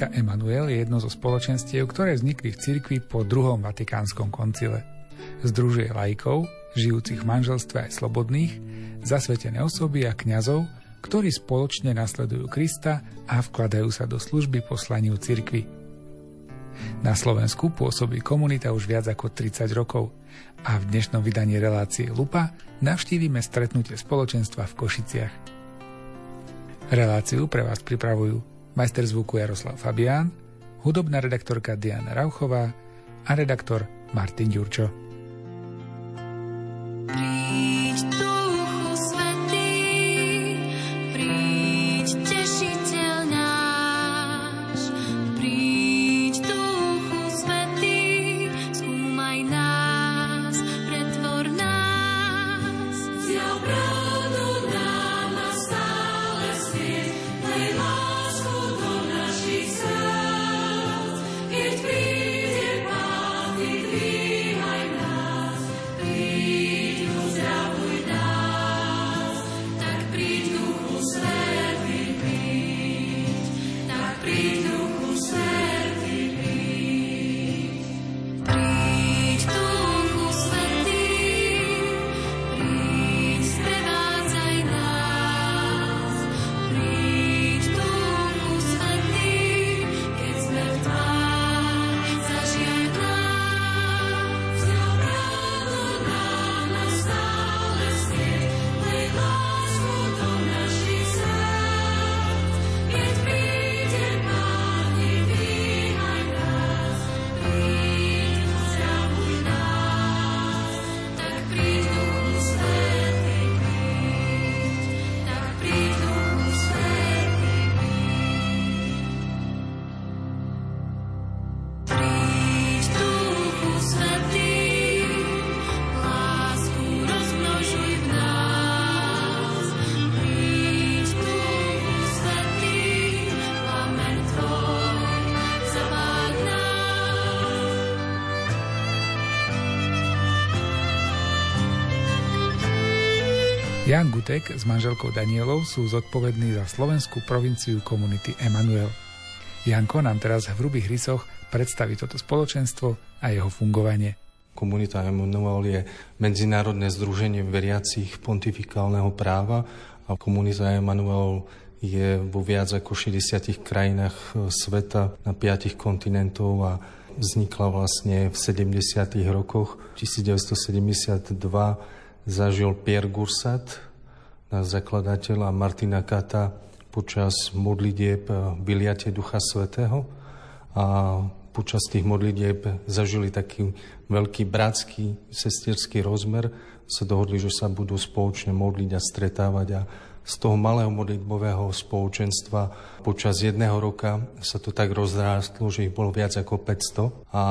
Komunita Emanuel je jedno zo spoločenstiev, ktoré vznikli v cirkvi po druhom vatikánskom koncile. Združuje lajkov, žijúcich v manželstve aj slobodných, zasvetené osoby a kňazov, ktorí spoločne nasledujú Krista a vkladajú sa do služby poslaniu cirkvi. Na Slovensku pôsobí komunita už viac ako 30 rokov a v dnešnom vydaní relácie Lupa navštívime stretnutie spoločenstva v Košiciach. Reláciu pre vás pripravujú majster zvuku Jaroslav Fabián, hudobná redaktorka Diana Rauchová a redaktor Martin Ďurčo. Jan Gutek s manželkou Danielou sú zodpovední za slovenskú provinciu komunity Emanuel. Janko nám teraz v hrubých rysoch predstaví toto spoločenstvo a jeho fungovanie. Komunita Emanuel je medzinárodné združenie veriacich pontifikálneho práva a komunita Emanuel je vo viac ako 60 krajinách sveta na 5 kontinentov a vznikla vlastne v 70. rokoch 1972 zažil Pierre Gursat, náš zakladateľ a Martina Kata počas modlitieb vyliate Ducha Svetého. A počas tých modlitieb zažili taký veľký bratský, sesterský rozmer, sa dohodli, že sa budú spoločne modliť a stretávať. A z toho malého modlitbového spoločenstva počas jedného roka sa to tak rozrástlo, že ich bolo viac ako 500 a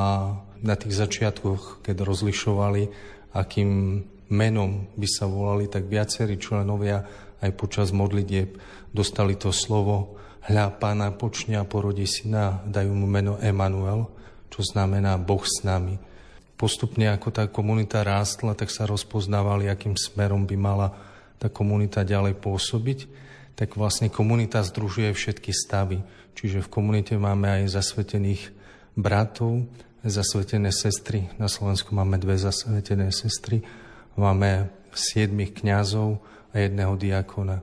na tých začiatkoch, keď rozlišovali, akým menom by sa volali, tak viacerí členovia aj počas modlitieb dostali to slovo hľa pána počne a porodí syna, dajú mu meno Emanuel, čo znamená Boh s nami. Postupne ako tá komunita rástla, tak sa rozpoznávali, akým smerom by mala tá komunita ďalej pôsobiť, tak vlastne komunita združuje všetky stavy. Čiže v komunite máme aj zasvetených bratov, zasvetené sestry. Na Slovensku máme dve zasvetené sestry Máme siedmých kňazov a jedného diakona.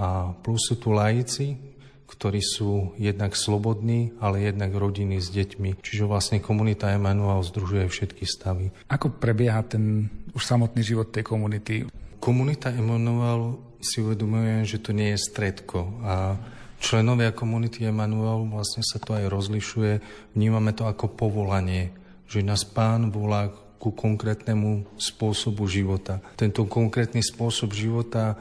A plus sú tu laici, ktorí sú jednak slobodní, ale jednak rodiny s deťmi. Čiže vlastne komunita Emanuel združuje všetky stavy. Ako prebieha ten už samotný život tej komunity? Komunita Emanuel si uvedomuje, že to nie je stredko a členovia komunity Emanuel vlastne sa to aj rozlišuje. Vnímame to ako povolanie, že nás pán volá ku konkrétnemu spôsobu života. Tento konkrétny spôsob života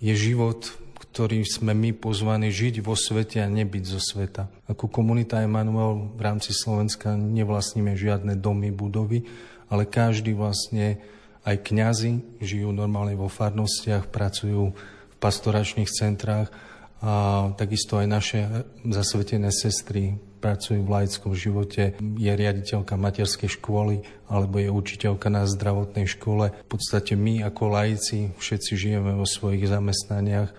je život, ktorý sme my pozvaní žiť vo svete a nebyť zo sveta. Ako komunita Emanuel v rámci Slovenska nevlastníme žiadne domy, budovy, ale každý vlastne, aj kňazi, žijú normálne vo farnostiach, pracujú v pastoračných centrách a takisto aj naše zasvetené sestry pracujú v laickom živote, je riaditeľka materskej školy alebo je učiteľka na zdravotnej škole. V podstate my ako laici všetci žijeme vo svojich zamestnaniach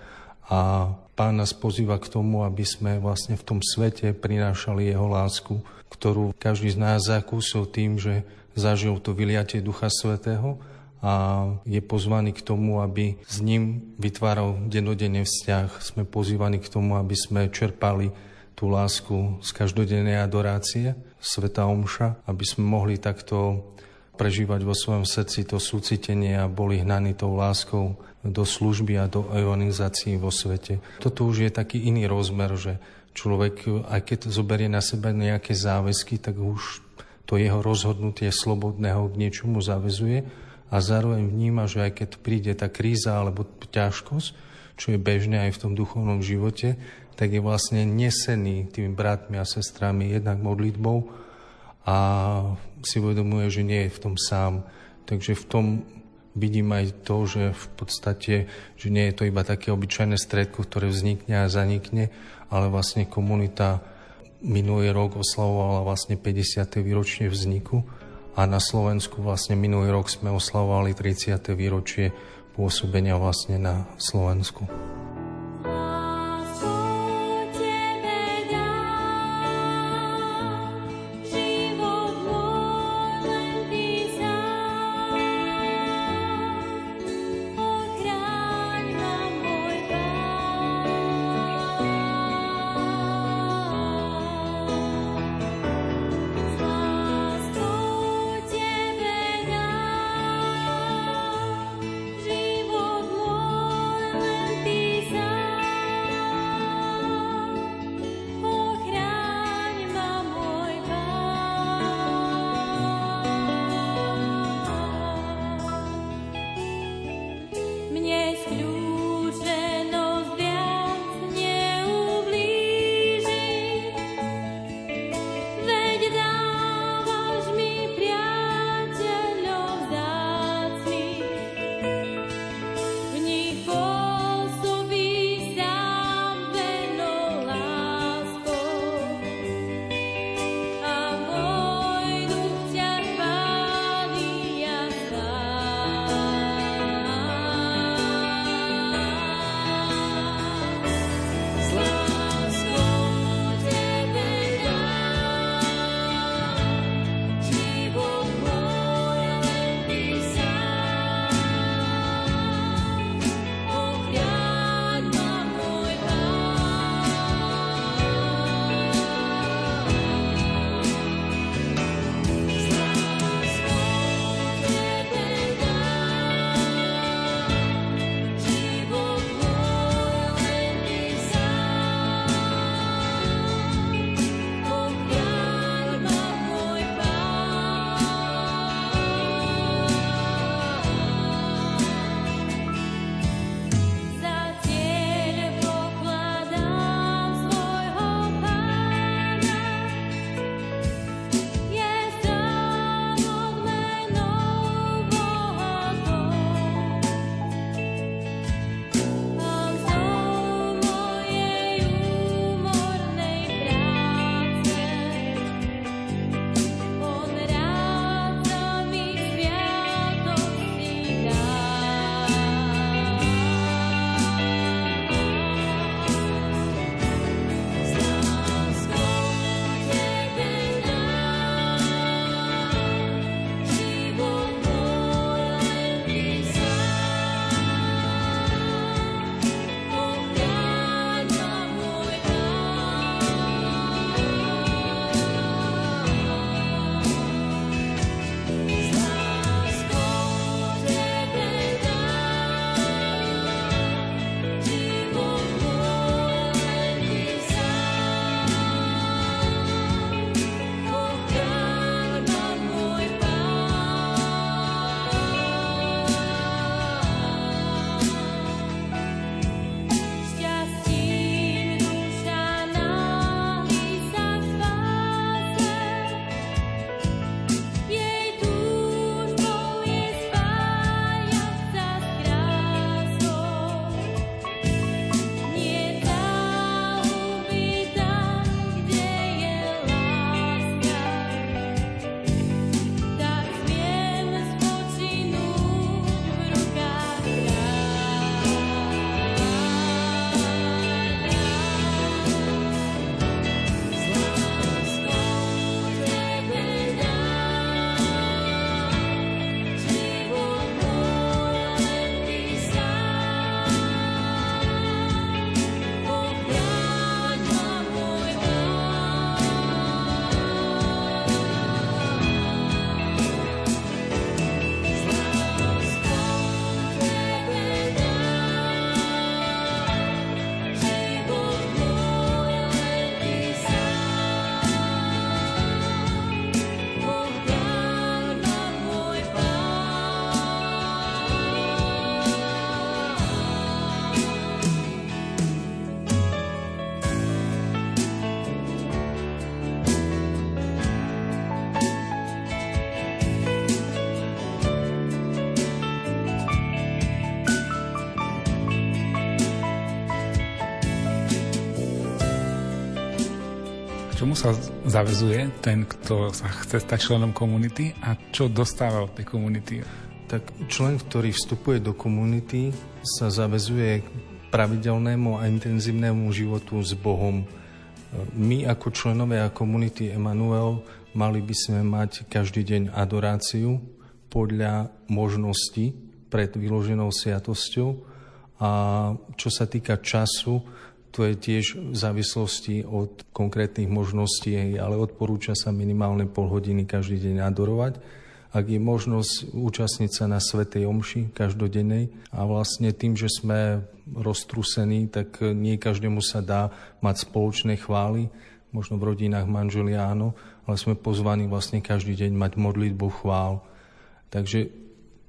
A pán nás pozýva k tomu, aby sme vlastne v tom svete prinášali jeho lásku, ktorú každý z nás zakúsil tým, že zažil to vyliatie Ducha Svetého a je pozvaný k tomu, aby s ním vytváral denodenne vzťah. Sme pozývaní k tomu, aby sme čerpali tú lásku z každodennej adorácie, Sveta Omša, aby sme mohli takto prežívať vo svojom srdci to súcitenie a boli hnaní tou láskou do služby a do evangelizácií vo svete. Toto už je taký iný rozmer, že človek, aj keď zoberie na seba nejaké záväzky, tak už to jeho rozhodnutie slobodného k niečomu zavezuje a zároveň vníma, že aj keď príde tá kríza alebo ťažkosť, čo je bežné aj v tom duchovnom živote, tak je vlastne nesený tými bratmi a sestrami jednak modlitbou a si uvedomuje, že nie je v tom sám. Takže v tom vidím aj to, že v podstate, že nie je to iba také obyčajné stredko, ktoré vznikne a zanikne, ale vlastne komunita minulý rok oslavovala vlastne 50. výročie vzniku a na Slovensku vlastne minulý rok sme oslavovali 30. výročie pôsobenia vlastne na Slovensku. Sa zavezuje ten, kto sa chce stať členom komunity a čo dostáva od tej komunity? Tak člen, ktorý vstupuje do komunity, sa zavezuje k pravidelnému a intenzívnemu životu s Bohom. My ako členovia komunity Emanuel mali by sme mať každý deň adoráciu podľa možnosti pred vyloženou sviatosťou a čo sa týka času, to je tiež v závislosti od konkrétnych možností, ale odporúča sa minimálne pol hodiny každý deň adorovať. Ak je možnosť účastniť sa na Svetej Omši každodennej a vlastne tým, že sme roztrusení, tak nie každému sa dá mať spoločné chvály, možno v rodinách manželia áno, ale sme pozvaní vlastne každý deň mať modlitbu chvál. Takže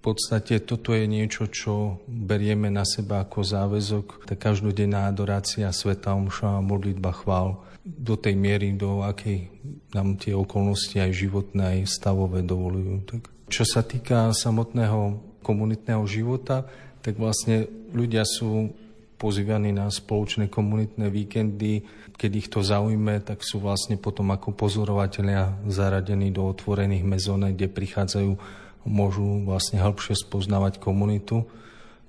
podstate toto je niečo, čo berieme na seba ako záväzok, tá každodenná adorácia, sveta omša modlitba chvál do tej miery, do akej nám tie okolnosti aj životné, aj stavové dovolujú. Tak. Čo sa týka samotného komunitného života, tak vlastne ľudia sú pozývaní na spoločné komunitné víkendy, keď ich to zaujme, tak sú vlastne potom ako pozorovateľia zaradení do otvorených mezónek, kde prichádzajú môžu vlastne hĺbšie spoznávať komunitu.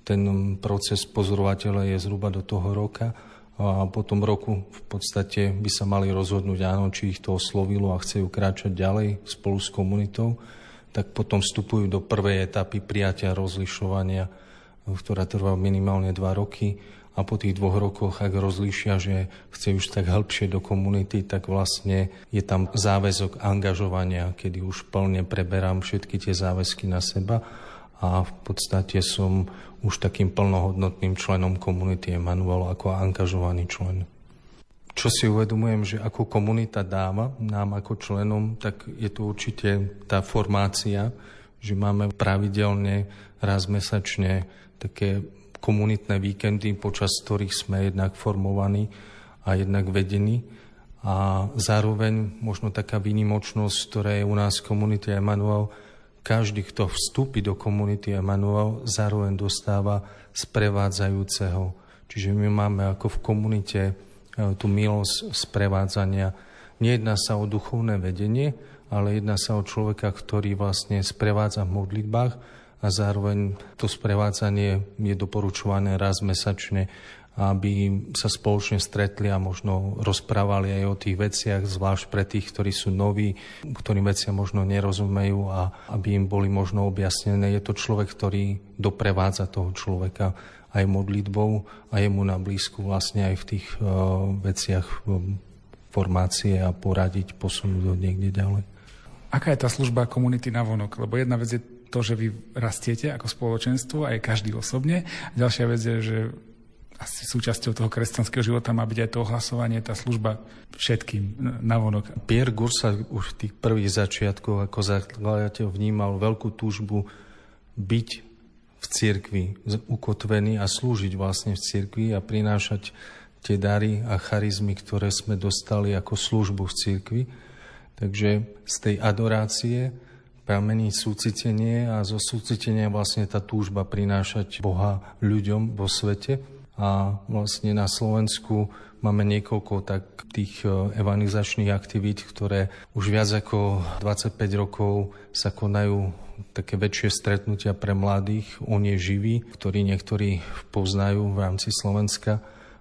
Ten proces pozorovateľa je zhruba do toho roka a po tom roku v podstate by sa mali rozhodnúť áno, či ich to oslovilo a chcú kráčať ďalej spolu s komunitou, tak potom vstupujú do prvej etapy prijatia rozlišovania, ktorá trvá minimálne dva roky a po tých dvoch rokoch, ak rozlíšia, že chce už tak hĺbšie do komunity, tak vlastne je tam záväzok angažovania, kedy už plne preberám všetky tie záväzky na seba a v podstate som už takým plnohodnotným členom komunity Emanuel ako angažovaný člen. Čo si uvedomujem, že ako komunita dáva nám ako členom, tak je to určite tá formácia, že máme pravidelne raz mesačne také komunitné víkendy, počas ktorých sme jednak formovaní a jednak vedení. A zároveň možno taká výnimočnosť, ktorá je u nás v komunite Emanuel, každý, kto vstúpi do komunity Emanuel, zároveň dostáva sprevádzajúceho. Čiže my máme ako v komunite e, tú milosť sprevádzania. Nejedná sa o duchovné vedenie, ale jedná sa o človeka, ktorý vlastne sprevádza v modlitbách a zároveň to sprevádzanie je doporučované raz mesačne, aby sa spoločne stretli a možno rozprávali aj o tých veciach, zvlášť pre tých, ktorí sú noví, ktorým veciam možno nerozumejú a aby im boli možno objasnené. Je to človek, ktorý doprevádza toho človeka aj modlitbou a je mu na blízku vlastne aj v tých uh, veciach um, formácie a poradiť, posunúť ho niekde ďalej. Aká je tá služba komunity na vonok? Lebo jedna vec je to, že vy rastiete ako spoločenstvo, aj každý osobne. A ďalšia vec je, že asi súčasťou toho kresťanského života má byť aj to ohlasovanie, tá služba všetkým navonok. Pierre Gursa už v tých prvých začiatkoch ako zakladateľ vnímal veľkú túžbu byť v cirkvi, ukotvený a slúžiť vlastne v cirkvi a prinášať tie dary a charizmy, ktoré sme dostali ako službu v cirkvi. Takže z tej adorácie pramení súcitenie a zo súcitenia vlastne tá túžba prinášať Boha ľuďom vo svete. A vlastne na Slovensku máme niekoľko tak tých e, evangelizačných aktivít, ktoré už viac ako 25 rokov sa konajú také väčšie stretnutia pre mladých, oni živí, ktorí niektorí poznajú v rámci Slovenska.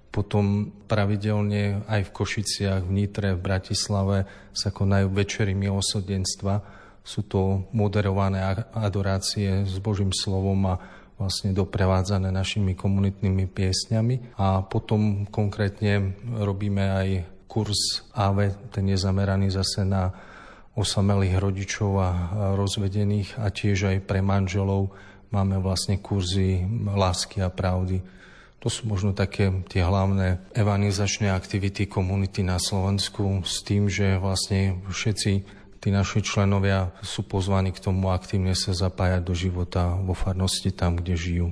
Potom pravidelne aj v Košiciach, v Nitre, v Bratislave sa konajú večery milosrdenstva, sú to moderované adorácie s Božím slovom a vlastne doprevádzané našimi komunitnými piesňami. A potom konkrétne robíme aj kurz AVE, ten je zameraný zase na osamelých rodičov a rozvedených a tiež aj pre manželov máme vlastne kurzy lásky a pravdy. To sú možno také tie hlavné evangelizačné aktivity komunity na Slovensku s tým, že vlastne všetci tí naši členovia sú pozvaní k tomu aktívne sa zapájať do života vo farnosti tam, kde žijú.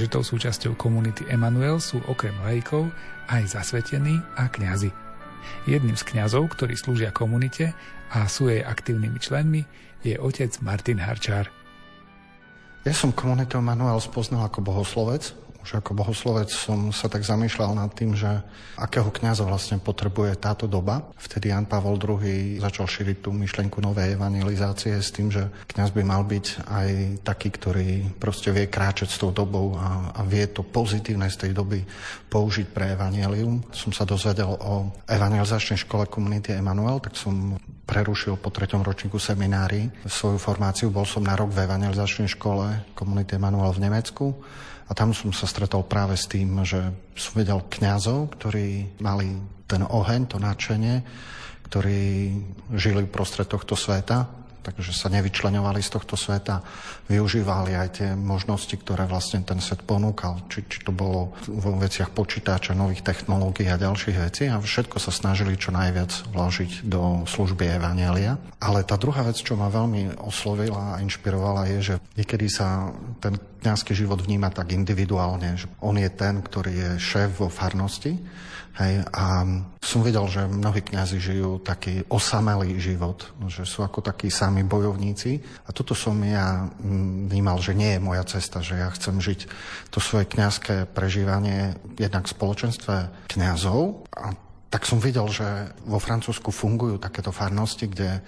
Dôležitou súčasťou komunity Emanuel sú okrem laikov aj zasvetení a kňazi. Jedným z kňazov, ktorí slúžia komunite a sú jej aktívnymi členmi, je otec Martin Harčár. Ja som komunitu Emanuel spoznal ako bohoslovec už ako bohoslovec som sa tak zamýšľal nad tým, že akého kňaza vlastne potrebuje táto doba. Vtedy Jan Pavol II začal šíriť tú myšlienku novej evangelizácie s tým, že kňaz by mal byť aj taký, ktorý proste vie kráčať s tou dobou a, a vie to pozitívne z tej doby použiť pre evangelium. Som sa dozvedel o evangelizačnej škole komunity Emanuel, tak som prerušil po treťom ročníku seminári svoju formáciu. Bol som na rok v evangelizačnej škole komunity Emanuel v Nemecku a tam som sa stretol práve s tým, že som videl kňazov, ktorí mali ten oheň, to nadšenie, ktorí žili prostred tohto sveta takže sa nevyčlenovali z tohto sveta, využívali aj tie možnosti, ktoré vlastne ten svet ponúkal, či, či to bolo vo veciach počítača, nových technológií a ďalších vecí. A všetko sa snažili čo najviac vložiť do služby Evanielia. Ale tá druhá vec, čo ma veľmi oslovila a inšpirovala je, že niekedy sa ten kňazský život vníma tak individuálne, že on je ten, ktorý je šéf vo farnosti, Hej, a som videl, že mnohí kňazi žijú taký osamelý život, že sú ako takí sami bojovníci. A toto som ja mm, vnímal, že nie je moja cesta, že ja chcem žiť to svoje kňazské prežívanie jednak v spoločenstve kňazov. A tak som videl, že vo Francúzsku fungujú takéto farnosti, kde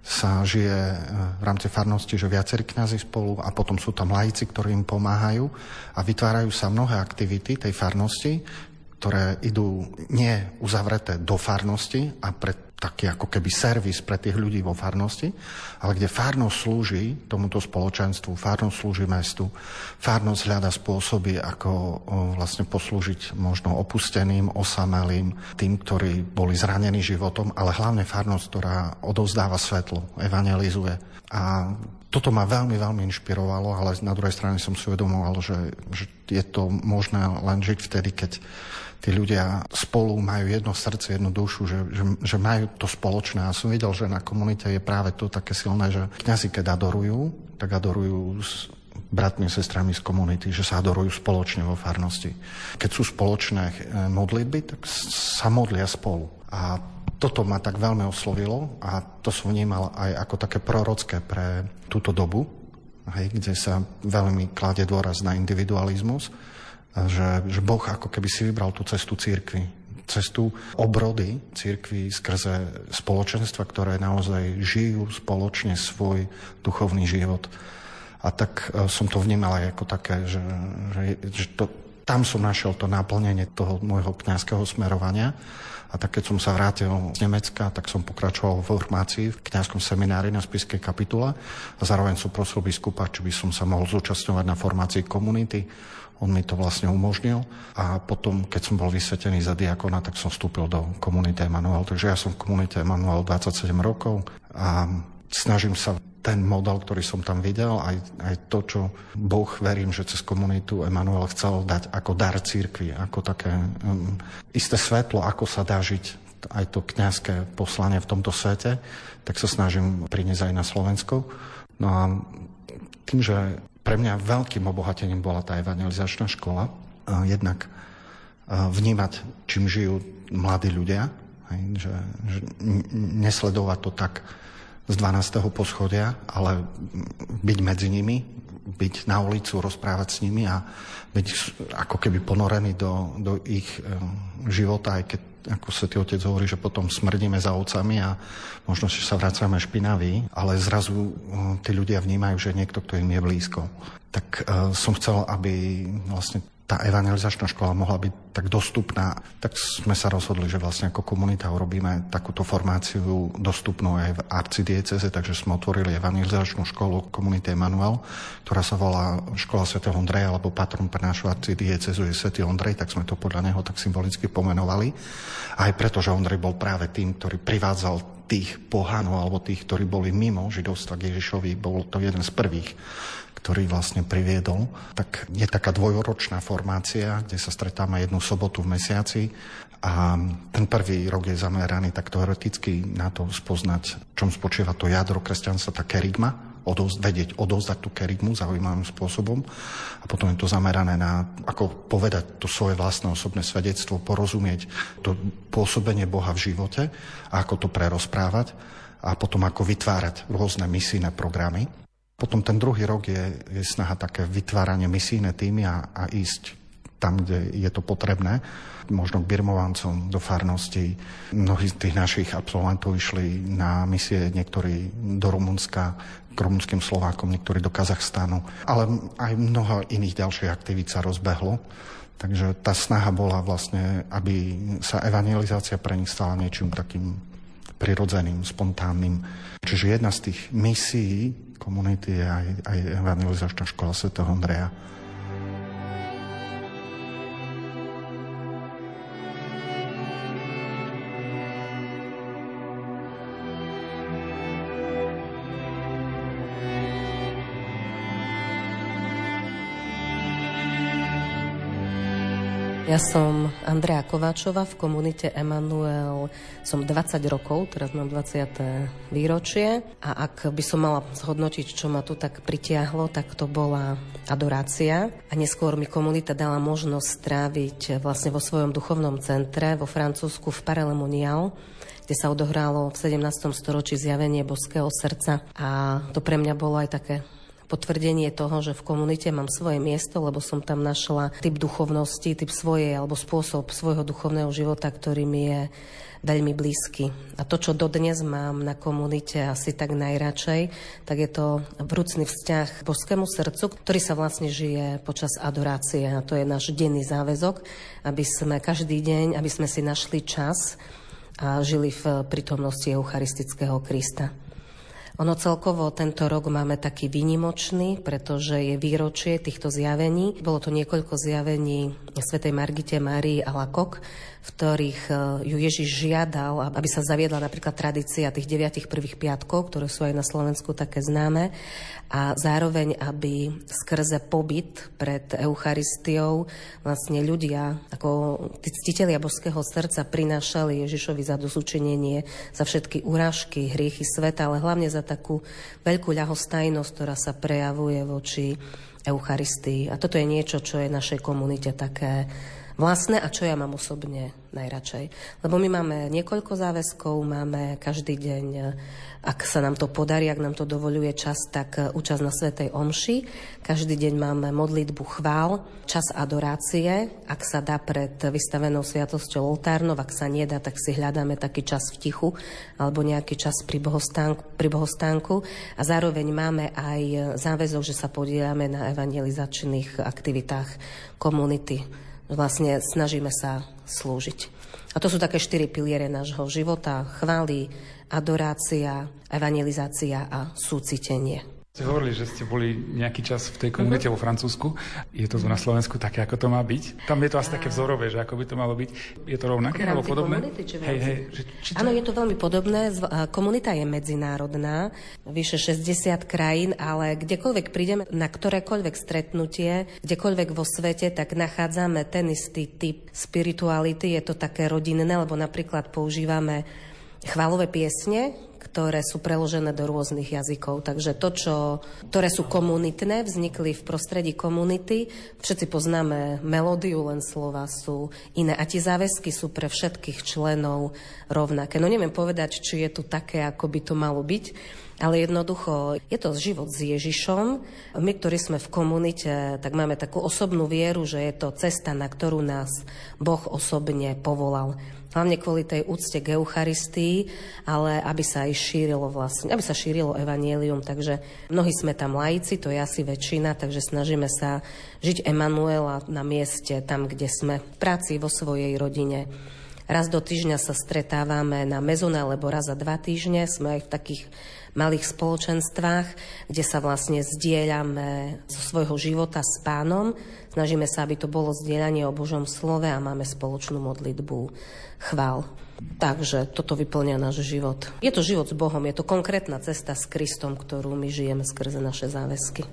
sa žije e, v rámci farnosti, že viacerí kňazi spolu a potom sú tam laici, ktorí im pomáhajú a vytvárajú sa mnohé aktivity tej farnosti, ktoré idú nie uzavreté do farnosti a pre taký ako keby servis pre tých ľudí vo farnosti, ale kde farnosť slúži tomuto spoločenstvu, farnosť slúži mestu, farnosť hľada spôsoby, ako vlastne poslúžiť možno opusteným, osamelým, tým, ktorí boli zranení životom, ale hlavne farnosť, ktorá odovzdáva svetlo, evangelizuje. A toto ma veľmi, veľmi inšpirovalo, ale na druhej strane som si uvedomoval, že, že je to možné len žiť vtedy, keď tí ľudia spolu majú jedno srdce, jednu dušu, že, že, že majú to spoločné. A som videl, že na komunite je práve to také silné, že kňazi, keď adorujú, tak adorujú s bratmi sestrami z komunity, že sa adorujú spoločne vo farnosti. Keď sú spoločné eh, modlitby, tak sa modlia spolu. A toto ma tak veľmi oslovilo a to som vnímal aj ako také prorocké pre túto dobu, hej, kde sa veľmi kladie dôraz na individualizmus že, že Boh ako keby si vybral tú cestu církvy. Cestu obrody církvy skrze spoločenstva, ktoré naozaj žijú spoločne svoj duchovný život. A tak e, som to vnímal aj ako také, že, že, že to, tam som našiel to naplnenie toho môjho kňazského smerovania. A tak keď som sa vrátil z Nemecka, tak som pokračoval v formácii v kňazskom seminári na Spiskej kapitule a zároveň som prosil biskupa, či by som sa mohol zúčastňovať na formácii komunity on mi to vlastne umožnil a potom, keď som bol vysvetený za diakona, tak som vstúpil do komunity Emanuel. Takže ja som v komunite Emanuel 27 rokov a snažím sa ten model, ktorý som tam videl, aj, aj to, čo Boh, verím, že cez komunitu Emanuel chcel dať ako dar církvi, ako také um, isté svetlo, ako sa dá žiť aj to kňazské poslanie v tomto svete, tak sa snažím priniesť aj na Slovensku. No a tým, že pre mňa veľkým obohatením bola tá evangelizačná škola. Jednak vnímať, čím žijú mladí ľudia, že, nesledovať to tak z 12. poschodia, ale byť medzi nimi, byť na ulicu, rozprávať s nimi a byť ako keby ponorený do, do ich e, života, aj keď ako Svetý Otec hovorí, že potom smrdíme za ovcami a možno, že sa vracame špinaví, ale zrazu uh, tí ľudia vnímajú, že niekto, kto im je blízko. Tak uh, som chcel, aby vlastne tá evangelizačná škola mohla byť tak dostupná, tak sme sa rozhodli, že vlastne ako komunita urobíme takúto formáciu dostupnú aj v arcidieceze, takže sme otvorili evangelizačnú školu komunity Emanuel, ktorá sa volá Škola Sv. Ondreja, alebo patron pre našu arcidiecezu je Sv. Ondrej, tak sme to podľa neho tak symbolicky pomenovali. Aj preto, že Ondrej bol práve tým, ktorý privádzal tých pohanov alebo tých, ktorí boli mimo židovstva k Ježišovi, bol to jeden z prvých ktorý vlastne priviedol, tak je taká dvojročná formácia, kde sa stretáme jednu sobotu v mesiaci a ten prvý rok je zameraný tak teoreticky na to spoznať, čom spočíva to jadro kresťanstva, tá kerigma, odoz, vedieť odovzdať tú kerygmu zaujímavým spôsobom a potom je to zamerané na, ako povedať to svoje vlastné osobné svedectvo, porozumieť to pôsobenie Boha v živote a ako to prerozprávať a potom ako vytvárať rôzne misijné programy. Potom ten druhý rok je, je snaha také vytváranie misijné týmy a, a ísť tam, kde je to potrebné, možno k birmovancom do farnosti. Mnohí z tých našich absolventov išli na misie, niektorí do Rumunska, k rumunským Slovákom, niektorí do Kazachstánu, ale aj mnoho iných ďalších aktivít sa rozbehlo. Takže tá snaha bola vlastne, aby sa evangelizácia pre nich stala niečím takým prirodzeným, spontánnym. Čiže jedna z tých misií komunity je aj, aj evangelizačná škola Sv. Ondreja. Ja som Andrea Kováčova v komunite Emanuel. Som 20 rokov, teraz mám 20. výročie. A ak by som mala zhodnotiť, čo ma tu tak pritiahlo, tak to bola adorácia. A neskôr mi komunita dala možnosť stráviť vlastne vo svojom duchovnom centre vo Francúzsku v Paralemonial kde sa odohralo v 17. storočí zjavenie boského srdca. A to pre mňa bolo aj také potvrdenie toho, že v komunite mám svoje miesto, lebo som tam našla typ duchovnosti, typ svojej alebo spôsob svojho duchovného života, ktorý mi je veľmi blízky. A to, čo dodnes mám na komunite asi tak najradšej, tak je to vrúcný vzťah k božskému srdcu, ktorý sa vlastne žije počas adorácie. A to je náš denný záväzok, aby sme každý deň, aby sme si našli čas a žili v prítomnosti Eucharistického Krista. Ono celkovo tento rok máme taký výnimočný, pretože je výročie týchto zjavení. Bolo to niekoľko zjavení svätej Margite Márii a Lakok, v ktorých e, ju Ježiš žiadal, aby sa zaviedla napríklad tradícia tých deviatich prvých piatkov, ktoré sú aj na Slovensku také známe, a zároveň, aby skrze pobyt pred Eucharistiou vlastne ľudia, ako tí ctitelia božského srdca, prinášali Ježišovi za dosučenenie za všetky urážky, hriechy sveta, ale hlavne za takú veľkú ľahostajnosť, ktorá sa prejavuje voči Eucharistii. A toto je niečo, čo je našej komunite také vlastné a čo ja mám osobne najradšej. Lebo my máme niekoľko záväzkov, máme každý deň, ak sa nám to podarí, ak nám to dovoluje čas, tak účasť na Svetej Omši. Každý deň máme modlitbu chvál, čas adorácie, ak sa dá pred vystavenou sviatosťou oltárnov, ak sa nedá, tak si hľadáme taký čas v tichu alebo nejaký čas pri bohostánku, pri bohostánku. A zároveň máme aj záväzok, že sa podielame na evangelizačných aktivitách komunity vlastne snažíme sa slúžiť. A to sú také štyri piliere nášho života. Chvály, adorácia, evangelizácia a súcitenie. Ste hovorili, že ste boli nejaký čas v tej komunite uh-huh. vo Francúzsku. Je to na Slovensku také, ako to má byť? Tam je to asi také vzorové, že ako by to malo byť. Je to rovnaké alebo podobné? Komunity, či hej, hej, že, či to... Áno, je to veľmi podobné. Komunita je medzinárodná, vyše 60 krajín, ale kdekoľvek prídeme na ktorékoľvek stretnutie, kdekoľvek vo svete, tak nachádzame ten istý typ spirituality. Je to také rodinné, lebo napríklad používame chválové piesne, ktoré sú preložené do rôznych jazykov. Takže to, čo, ktoré sú komunitné, vznikli v prostredí komunity. Všetci poznáme melódiu, len slova sú iné. A tie záväzky sú pre všetkých členov rovnaké. No neviem povedať, či je tu také, ako by to malo byť, ale jednoducho je to život s Ježišom. My, ktorí sme v komunite, tak máme takú osobnú vieru, že je to cesta, na ktorú nás Boh osobne povolal hlavne kvôli tej úcte k Eucharistii, ale aby sa aj šírilo vlastne, aby sa šírilo evanielium, takže mnohí sme tam laici, to je asi väčšina, takže snažíme sa žiť Emanuela na mieste, tam, kde sme v práci vo svojej rodine. Raz do týždňa sa stretávame na mezone, alebo raz za dva týždne. Sme aj v takých malých spoločenstvách, kde sa vlastne zdieľame zo svojho života s pánom. Snažíme sa, aby to bolo zdieľanie o Božom slove a máme spoločnú modlitbu chvál. Takže toto vyplňa náš život. Je to život s Bohom, je to konkrétna cesta s Kristom, ktorú my žijeme skrze naše záväzky.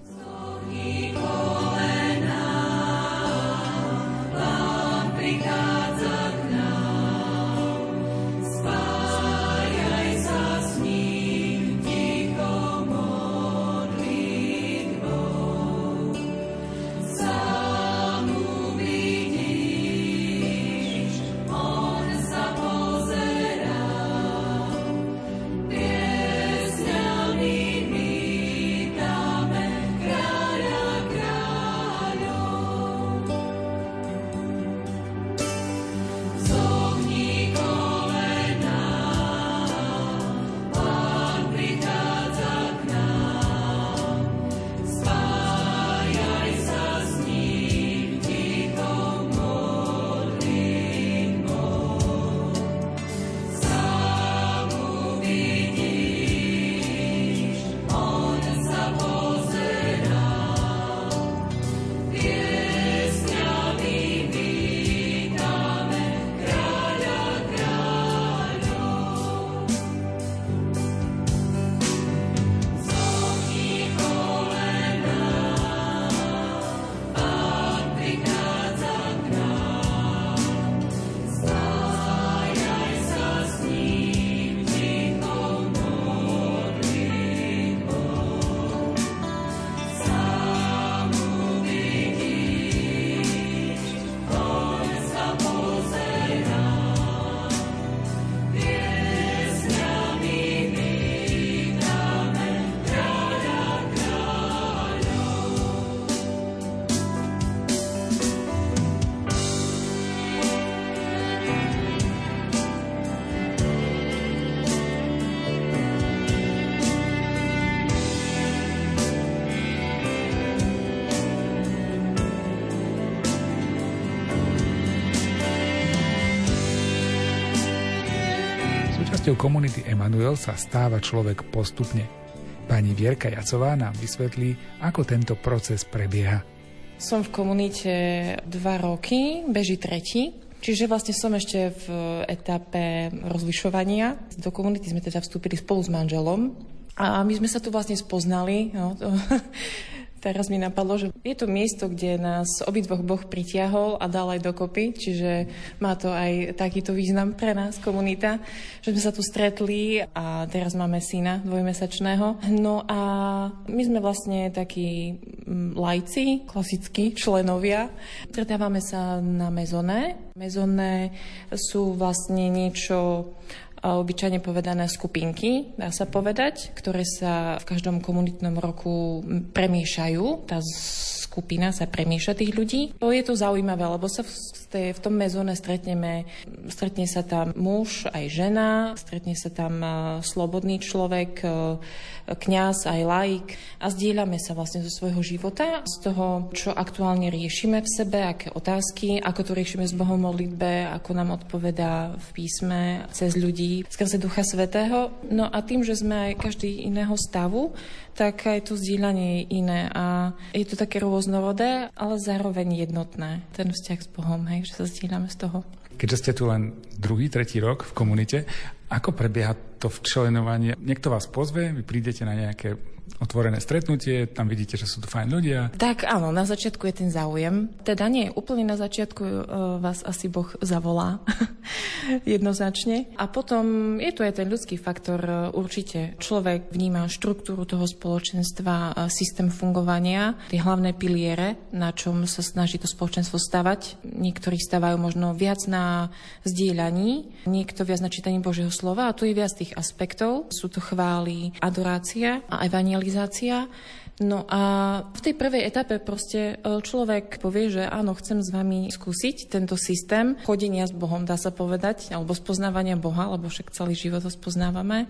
Súčasťou komunity Emanuel sa stáva človek postupne. Pani Vierka Jacová nám vysvetlí, ako tento proces prebieha. Som v komunite dva roky, beží tretí. Čiže vlastne som ešte v etape rozlišovania. Do komunity sme teda vstúpili spolu s manželom. A my sme sa tu vlastne spoznali. No, to Teraz mi napadlo, že je to miesto, kde nás obidvoch Boh pritiahol a dal aj dokopy, čiže má to aj takýto význam pre nás, komunita, že sme sa tu stretli a teraz máme syna dvojmesačného. No a my sme vlastne takí mm, lajci, klasickí členovia. Stretávame sa na mezoné. Mezoné sú vlastne niečo obyčajne povedané skupinky, dá sa povedať, ktoré sa v každom komunitnom roku premiešajú. Tá skupina sa premieša tých ľudí. To je to zaujímavé, lebo sa v, v tom mezone stretneme, stretne sa tam muž aj žena, stretne sa tam slobodný človek, kňaz aj laik a zdieľame sa vlastne zo svojho života, z toho, čo aktuálne riešime v sebe, aké otázky, ako to riešime s Bohom modlitbe, ako nám odpovedá v písme cez ľudí, skrze Ducha Svetého. No a tým, že sme aj každý iného stavu, tak aj to zdieľanie je iné a je to také rôznorodé, ale zároveň jednotné. Ten vzťah s Bohom, hej, že sa zdieľame z toho. Keďže ste tu len druhý, tretí rok v komunite, ako prebieha to včlenovanie? Niekto vás pozve, vy prídete na nejaké otvorené stretnutie, tam vidíte, že sú tu fajn ľudia. Tak áno, na začiatku je ten záujem. Teda nie, úplne na začiatku uh, vás asi Boh zavolá jednoznačne. A potom je tu aj ten ľudský faktor. Uh, určite človek vníma štruktúru toho spoločenstva, uh, systém fungovania, tie hlavné piliere, na čom sa snaží to spoločenstvo stavať. Niektorí stavajú možno viac na zdieľaní, niekto viac na čítaní Božieho slova a tu je viac tých aspektov. Sú to chvály, adorácia a evangelizácia. No a v tej prvej etape proste e, človek povie, že áno, chcem s vami skúsiť tento systém chodenia s Bohom, dá sa povedať, alebo spoznávania Boha, lebo však celý život ho spoznávame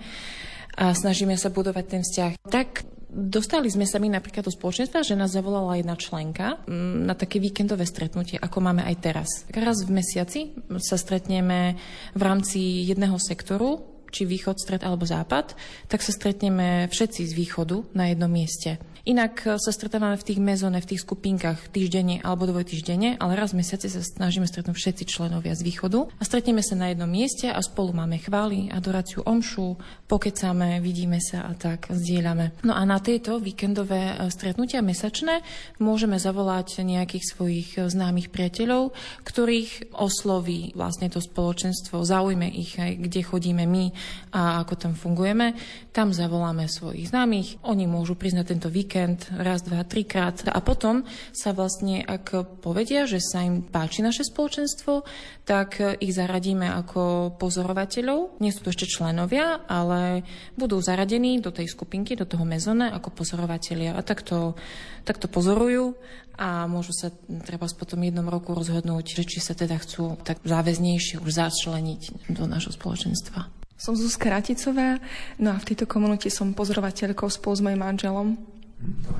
a snažíme sa budovať ten vzťah. Tak Dostali sme sa my napríklad do spoločenstva, že nás zavolala jedna členka mm, na také víkendové stretnutie, ako máme aj teraz. Raz v mesiaci sa stretneme v rámci jedného sektoru, či východ, stred alebo západ, tak sa stretneme všetci z východu na jednom mieste. Inak e, sa stretávame v tých mezone, v tých skupinkách týždenne alebo dvojtýždenne, ale raz v mesiaci sa snažíme stretnúť všetci členovia z východu a stretneme sa na jednom mieste a spolu máme chvály, adoráciu omšu, pokecame, vidíme sa a tak zdieľame. No a na tieto víkendové e, stretnutia mesačné môžeme zavolať nejakých svojich e, známych priateľov, ktorých osloví vlastne to spoločenstvo, zaujme ich aj kde chodíme my a ako tam fungujeme. Tam zavoláme svojich známych, oni môžu priznať tento víkend víkend, raz, dva, trikrát. A potom sa vlastne, ak povedia, že sa im páči naše spoločenstvo, tak ich zaradíme ako pozorovateľov. Nie sú to ešte členovia, ale budú zaradení do tej skupinky, do toho mezone ako pozorovatelia. A takto, takto pozorujú a môžu sa treba potom jednom roku rozhodnúť, že či sa teda chcú tak záväznejšie už začleniť do nášho spoločenstva. Som Zuzka Raticová, no a v tejto komunite som pozorovateľkou spolu s mojim manželom.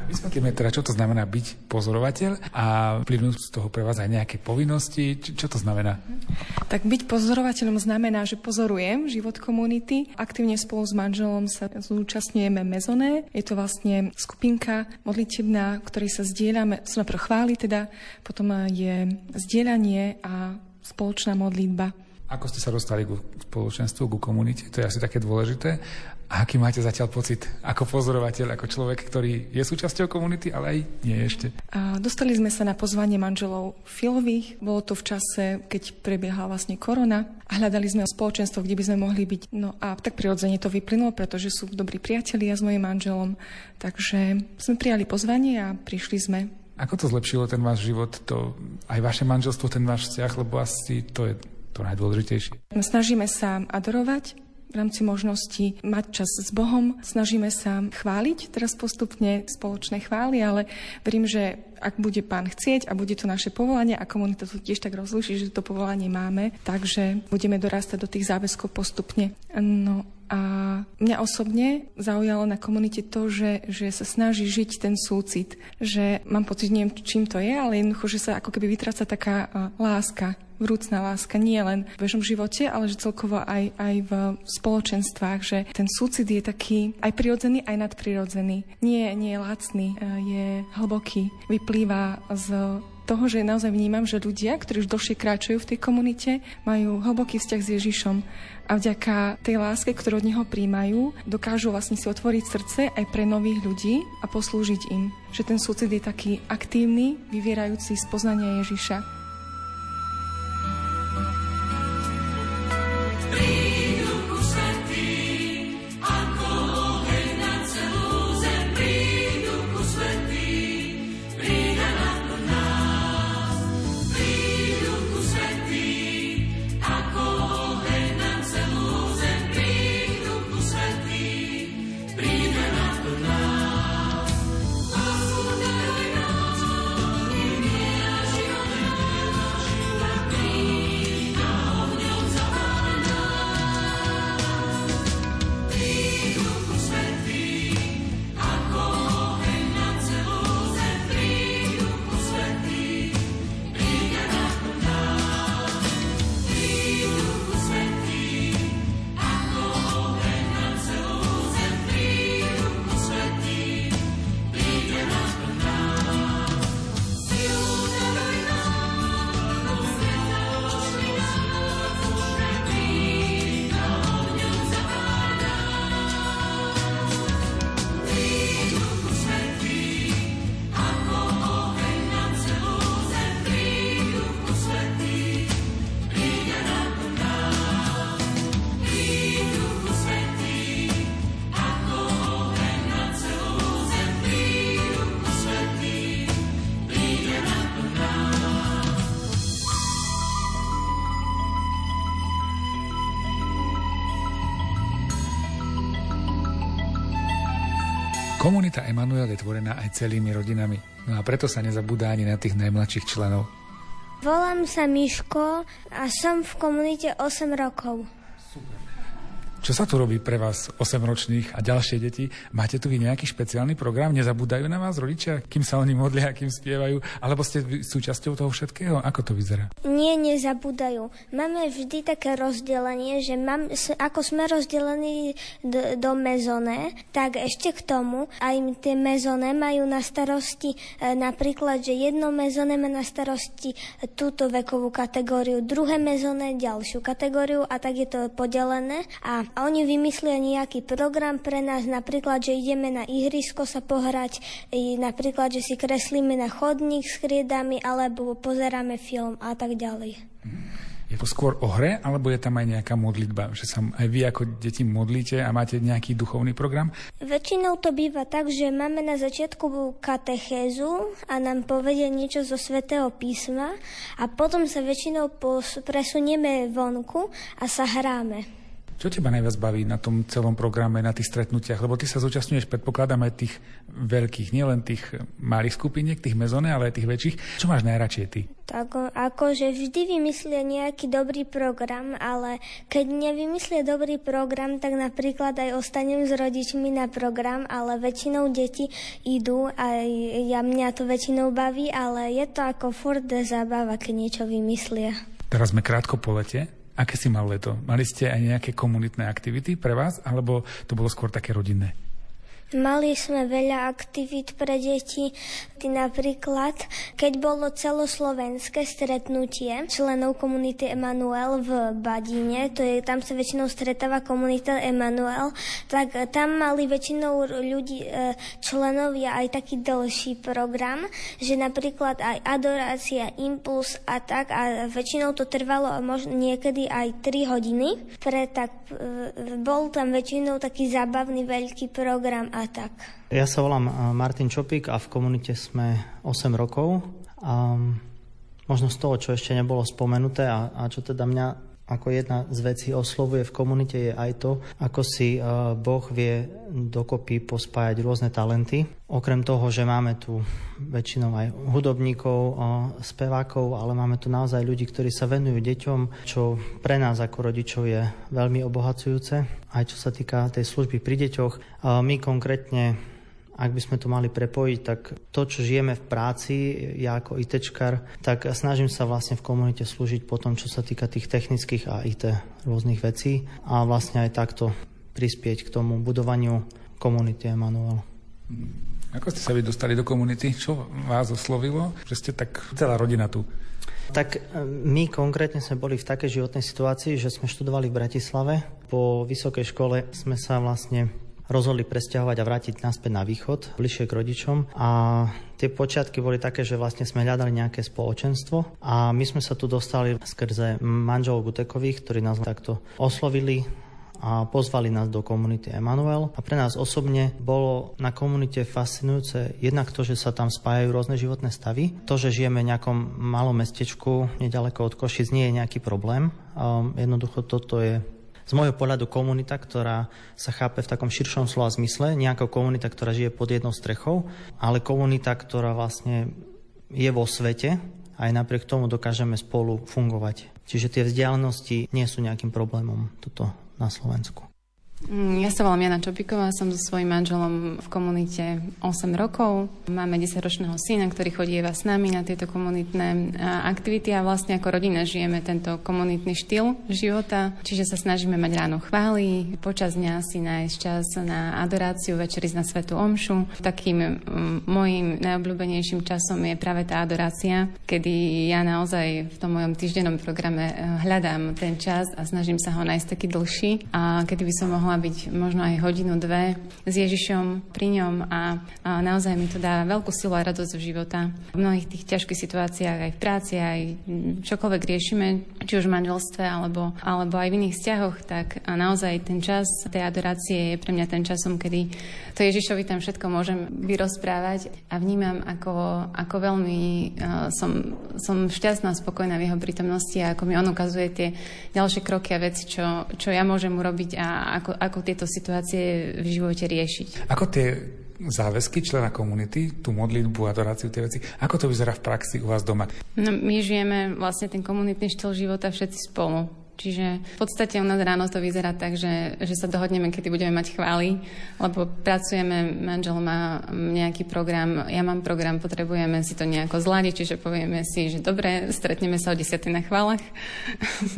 Vysvetlíme teda, čo to znamená byť pozorovateľ a vplyvnú z toho pre vás aj nejaké povinnosti. Čo, čo to znamená? Tak byť pozorovateľom znamená, že pozorujem život komunity. Aktívne spolu s manželom sa zúčastňujeme mezoné. Je to vlastne skupinka modlitebná, ktorej sa zdieľame, sú najprv chváli teda, potom je zdieľanie a spoločná modlitba. Ako ste sa dostali ku spoločenstvu, ku komunite? To je asi také dôležité. A aký máte zatiaľ pocit ako pozorovateľ, ako človek, ktorý je súčasťou komunity, ale aj nie ešte? A dostali sme sa na pozvanie manželov Filových. Bolo to v čase, keď prebiehala vlastne korona a hľadali sme spoločenstvo, kde by sme mohli byť. No a tak prirodzene to vyplynulo, pretože sú dobrí priatelia s mojim manželom. Takže sme prijali pozvanie a prišli sme. Ako to zlepšilo ten váš život, to, aj vaše manželstvo, ten váš vzťah, lebo asi to je to najdôležitejšie? Snažíme sa adorovať, v rámci možností mať čas s Bohom. Snažíme sa chváliť teraz postupne spoločné chvály, ale verím, že ak bude pán chcieť a bude to naše povolanie a komunita to tiež tak rozlúši, že to povolanie máme, takže budeme dorastať do tých záväzkov postupne. No a mňa osobne zaujalo na komunite to, že, že sa snaží žiť ten súcit. Že mám pocit, neviem, čím to je, ale jednoducho, že sa ako keby vytráca taká uh, láska vrúcná láska nie len v bežnom živote, ale že celkovo aj, aj v spoločenstvách, že ten súcit je taký aj prirodzený, aj nadprirodzený. Nie, nie je lacný, e, je hlboký. Vyplýva z toho, že naozaj vnímam, že ľudia, ktorí už dlhšie kráčajú v tej komunite, majú hlboký vzťah s Ježišom a vďaka tej láske, ktorú od neho príjmajú, dokážu vlastne si otvoriť srdce aj pre nových ľudí a poslúžiť im. Že ten súcit je taký aktívny, vyvierajúci z poznania Ježiša. Komunita Emanuel je tvorená aj celými rodinami, no a preto sa nezabúda ani na tých najmladších členov. Volám sa Miško a som v komunite 8 rokov. Čo sa tu robí pre vás 8-ročných a ďalšie deti? Máte tu vy nejaký špeciálny program? Nezabúdajú na vás rodičia, kým sa oni modlia, kým spievajú? Alebo ste súčasťou toho všetkého? Ako to vyzerá? Nie, nezabúdajú. Máme vždy také rozdelenie, že mám, ako sme rozdelení do, do mezone, tak ešte k tomu aj tie mezone majú na starosti e, napríklad, že jedno mezone má na starosti túto vekovú kategóriu, druhé mezone ďalšiu kategóriu a tak je to podelené a a oni vymyslia nejaký program pre nás, napríklad, že ideme na ihrisko sa pohrať, napríklad, že si kreslíme na chodník s kriedami, alebo pozeráme film a tak ďalej. Je to skôr o hre, alebo je tam aj nejaká modlitba? Že sa aj vy ako deti modlíte a máte nejaký duchovný program? Väčšinou to býva tak, že máme na začiatku katechézu a nám povedia niečo zo svätého písma a potom sa väčšinou presunieme vonku a sa hráme. Čo teba najviac baví na tom celom programe, na tých stretnutiach? Lebo ty sa zúčastňuješ, predpokladám, aj tých veľkých, nielen tých malých skupiniek, tých mezone, ale aj tých väčších. Čo máš najradšej ty? Tak akože vždy vymyslia nejaký dobrý program, ale keď nevymyslia dobrý program, tak napríklad aj ostanem s rodičmi na program, ale väčšinou deti idú a ja mňa to väčšinou baví, ale je to ako furt zábava, keď niečo vymyslia. Teraz sme krátko po lete. Aké si mal leto? Mali ste aj nejaké komunitné aktivity pre vás, alebo to bolo skôr také rodinné? Mali sme veľa aktivít pre deti, napríklad keď bolo celoslovenské stretnutie členov komunity Emanuel v Badine, to je, tam sa väčšinou stretáva komunita Emanuel, tak tam mali väčšinou ľudí, e, členovia aj taký dlhší program, že napríklad aj adorácia, impuls a tak a väčšinou to trvalo možno niekedy aj 3 hodiny, pre tak e, bol tam väčšinou taký zábavný veľký program a tak. Ja sa volám eh, Martin Čopík a v komunite sme 8 rokov. A možno z toho, čo ešte nebolo spomenuté a, a čo teda mňa ako jedna z vecí oslovuje v komunite je aj to, ako si eh, Boh vie dokopy pospájať rôzne talenty. Okrem toho, že máme tu väčšinou aj hudobníkov, eh, spevákov, ale máme tu naozaj ľudí, ktorí sa venujú deťom, čo pre nás ako rodičov je veľmi obohacujúce. Aj čo sa týka tej služby pri deťoch. My konkrétne ak by sme to mali prepojiť, tak to, čo žijeme v práci, ja ako ITčkar, tak snažím sa vlastne v komunite slúžiť po tom, čo sa týka tých technických a IT rôznych vecí a vlastne aj takto prispieť k tomu budovaniu komunity Emanuel. Ako ste sa vy dostali do komunity? Čo vás oslovilo? Že ste tak celá rodina tu. Tak e, my konkrétne sme boli v takej životnej situácii, že sme študovali v Bratislave. Po vysokej škole sme sa vlastne rozhodli presťahovať a vrátiť naspäť na východ, bližšie k rodičom. A tie počiatky boli také, že vlastne sme hľadali nejaké spoločenstvo a my sme sa tu dostali skrze manželov Gutekových, ktorí nás takto oslovili a pozvali nás do komunity Emanuel. A pre nás osobne bolo na komunite fascinujúce jednak to, že sa tam spájajú rôzne životné stavy. To, že žijeme v nejakom malom mestečku nedaleko od Košic nie je nejaký problém. Um, jednoducho toto je z môjho pohľadu komunita, ktorá sa chápe v takom širšom slova zmysle, nejaká komunita, ktorá žije pod jednou strechou, ale komunita, ktorá vlastne je vo svete aj napriek tomu dokážeme spolu fungovať. Čiže tie vzdialenosti nie sú nejakým problémom toto na Slovensku. Mm, ja sa volám Jana Čopiková, som so svojím manželom v komunite 8 rokov. Máme 10-ročného syna, ktorý chodíva s nami na tieto komunitné aktivity a vlastne ako rodina žijeme tento komunitný štýl života. Čiže sa snažíme mať ráno chvály, počas dňa si nájsť čas na adoráciu, večer ísť na Svetu Omšu. Takým môjim najobľúbenejším časom je práve tá adorácia, kedy ja naozaj v tom mojom týždennom programe e, hľadám ten čas a snažím sa ho nájsť taký dlhší a kedy by som mohla mohla byť možno aj hodinu, dve s Ježišom pri ňom a, a naozaj mi to dá veľkú silu a radosť v života. V mnohých tých ťažkých situáciách aj v práci, aj čokoľvek riešime, či už v manželstve alebo, alebo aj v iných vzťahoch, tak naozaj ten čas tej adorácie je pre mňa ten časom, kedy to Ježišovi tam všetko môžem vyrozprávať a vnímam, ako, ako veľmi uh, som, som šťastná, spokojná v jeho prítomnosti a ako mi on ukazuje tie ďalšie kroky a veci, čo, čo ja môžem urobiť a ako, ako tieto situácie v živote riešiť. Ako tie záväzky člena komunity, tú modlitbu, adoráciu, tie veci. Ako to vyzerá v praxi u vás doma? No, my žijeme vlastne ten komunitný štýl života všetci spolu. Čiže v podstate u nás ráno to vyzerá tak, že, že sa dohodneme, kedy budeme mať chvály, lebo pracujeme, manžel má nejaký program, ja mám program, potrebujeme si to nejako zladiť, čiže povieme si, že dobre, stretneme sa o 10 na chválach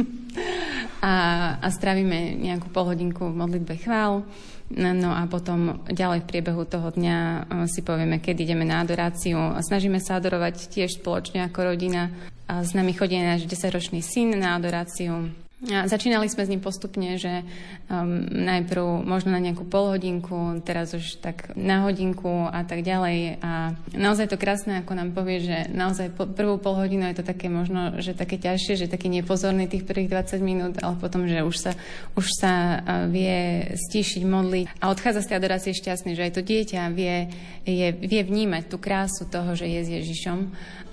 a, a strávime nejakú polhodinku v modlitbe chvál. No a potom ďalej v priebehu toho dňa e, si povieme, kedy ideme na adoráciu. Snažíme sa adorovať tiež spoločne ako rodina. A s nami chodí náš 10-ročný syn na adoráciu. A začínali sme s ním postupne, že um, najprv možno na nejakú polhodinku, teraz už tak na hodinku a tak ďalej. A naozaj to krásne, ako nám povie, že naozaj po, prvú polhodinu je to také možno, že také ťažšie, že taký nepozorný tých prvých 20 minút, ale potom, že už sa, už sa vie stíšiť, modliť a odchádza z tej adorácie šťastný, že aj to dieťa vie, je, vie vnímať tú krásu toho, že je s Ježišom,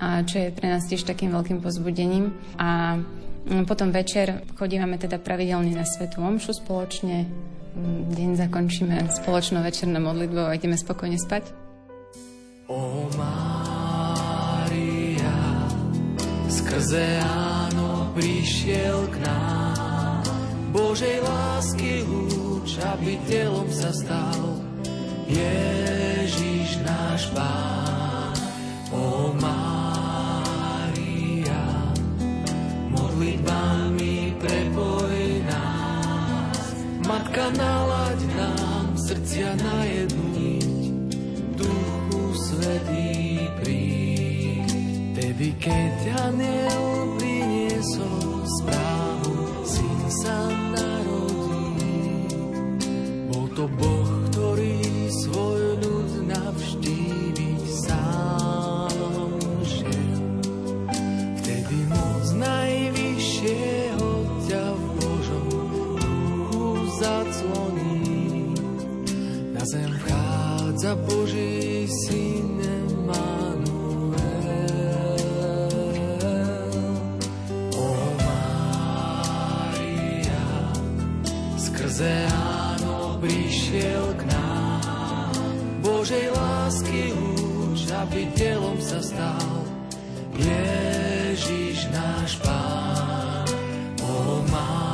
a čo je pre nás tiež takým veľkým pozbudením. A potom večer chodívame teda pravidelne na Svetu Omšu spoločne. Mm, deň zakončíme spoločnou večernou modlitbou a ideme spokojne spať. O Mária, skrze áno prišiel k nám, Božej lásky lúč, aby telom sa stal, Ježiš náš Pán. O Mária, modlitbami prepoj nás. Matka, nalaď nám srdcia na jednu niť, Duchu Svetý príď. Tedy, keď aniel priniesol správu, syn sa narodí. Bol to Boh, vchádza Boží syn Emanuel. O Mária, skrze áno prišiel k nám. Božej lásky lúč, aby telom sa stal. Ježiš náš Pán, o Mária,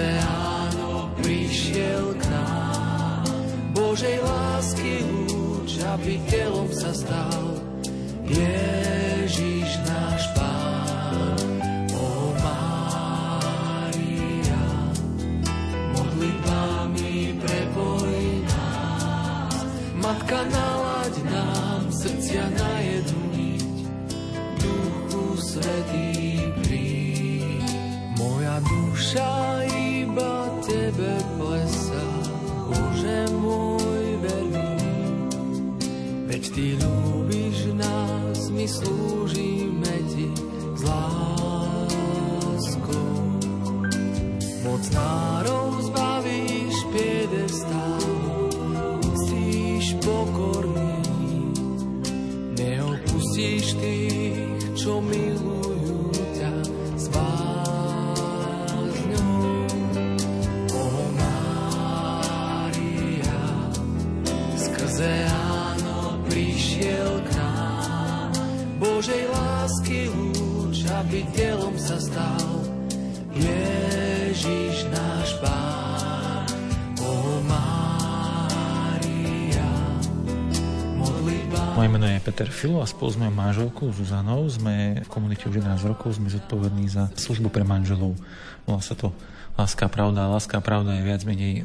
áno prišiel k nám. Božej lásky lúč, aby telom sa stal. Filo a spolu s mojou manželkou Zuzanou sme v komunite už 11 rokov, sme zodpovední za službu pre manželov. Volá sa to Láska pravda. Láska pravda je viac menej e,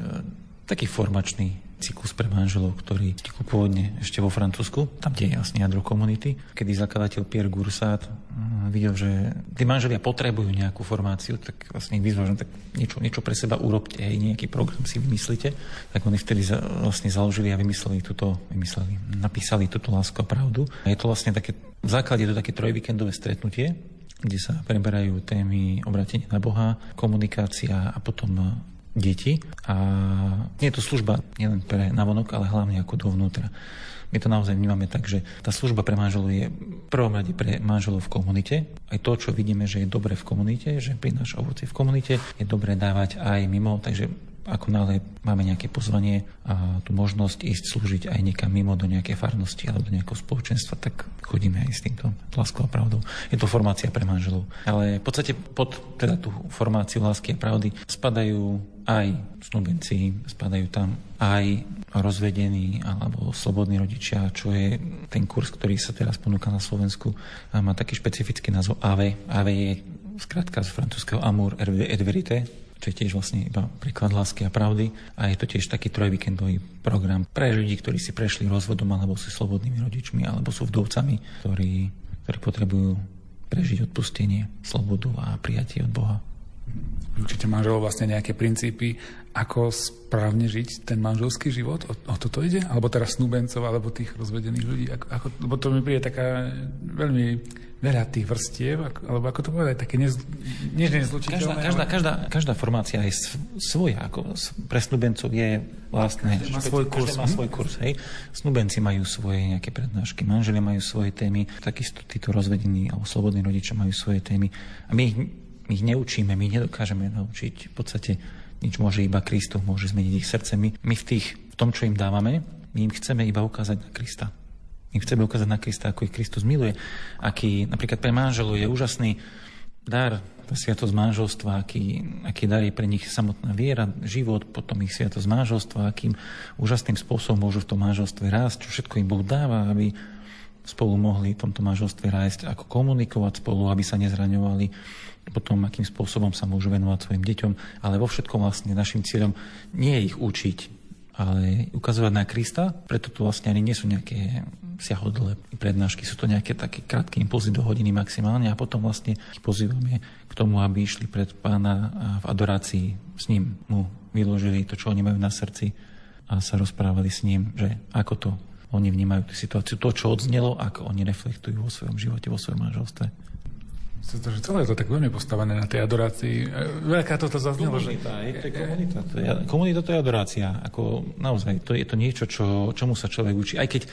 taký formačný cyklus pre manželov, ktorý vznikol pôvodne ešte vo Francúzsku, tam, kde je jasne jadro komunity, kedy zakladateľ Pierre Goursat mm, videl, že tí manželia potrebujú nejakú formáciu, tak vlastne ich vyzval, že tak niečo, niečo pre seba urobte, aj nejaký program si vymyslíte. Tak oni vtedy za, vlastne založili a vymysleli túto, vymysleli, napísali túto lásku a pravdu. A je to vlastne také, v základe je to také trojvíkendové stretnutie, kde sa preberajú témy obratenia na Boha, komunikácia a potom deti a nie je to služba nielen pre navonok, ale hlavne ako dovnútra. My to naozaj vnímame tak, že tá služba pre manželov je v prvom rade pre manželov v komunite. Aj to, čo vidíme, že je dobre v komunite, že prináša ovocie v komunite, je dobre dávať aj mimo. Takže ako nále máme nejaké pozvanie a tú možnosť ísť slúžiť aj niekam mimo do nejakej farnosti alebo do nejakého spoločenstva, tak chodíme aj s týmto láskou a pravdou. Je to formácia pre manželov. Ale v podstate pod teda tú formáciu lásky a pravdy spadajú aj snúbenci, spadajú tam aj rozvedení alebo slobodní rodičia, čo je ten kurz, ktorý sa teraz ponúka na Slovensku. A má taký špecifický názov AVE. AVE je skratka z francúzského Amour et Verité, čo je tiež vlastne iba príklad lásky a pravdy. A je to tiež taký trojvíkendový program pre ľudí, ktorí si prešli rozvodom alebo sú slobodnými rodičmi alebo sú vdovcami, ktorí, ktorí potrebujú prežiť odpustenie, slobodu a prijatie od Boha. určite manželov vlastne nejaké princípy, ako správne žiť ten manželský život? O, o toto ide? Alebo teraz snúbencov, alebo tých rozvedených ľudí? Ako, ako, lebo to mi príde taká veľmi veľa tých vrstiev, alebo ako to povedať, také nez, nie, nezlučiteľné. Každá, každá, každá, každá formácia je svoja. Ako pre snúbencov je vlastne... Každý má svoj kurz. má svoj kurz hej. Snúbenci majú svoje nejaké prednášky, manželia majú svoje témy, takisto títo rozvedení alebo slobodní rodičia majú svoje témy. A my ich, my ich neučíme, my nedokážeme naučiť. V podstate nič môže iba Kristus, môže zmeniť ich srdce. My, my v, tých, v tom, čo im dávame, my im chceme iba ukázať na Krista. My chceme ukázať na Krista, ako ich Kristus miluje. Aký napríklad pre manželov je úžasný dar, tá sviatosť manželstva, aký, aký dar je pre nich samotná viera, život, potom ich sviatosť manželstva, akým úžasným spôsobom môžu v tom manželstve rásť, čo všetko im Boh dáva, aby spolu mohli v tomto manželstve rásť, ako komunikovať spolu, aby sa nezraňovali, potom akým spôsobom sa môžu venovať svojim deťom, ale vo všetkom vlastne našim cieľom nie je ich učiť, ale ukazovať na Krista, preto tu vlastne ani nie sú nejaké siahodlé prednášky, sú to nejaké také krátke impulzy do hodiny maximálne a potom vlastne ich pozývame k tomu, aby išli pred pána v adorácii s ním, mu vyložili to, čo oni majú na srdci a sa rozprávali s ním, že ako to oni vnímajú tú situáciu, to, čo odznelo, ako oni reflektujú vo svojom živote, vo svojom manželstve. Myslím, že celé je to tak veľmi postavené na tej adorácii. E, veľká toto zaznelo. Komunita, že... je, to komunita. To je, komunita to je adorácia. Ako, naozaj, to je to niečo, čo, čomu sa človek učí. Aj keď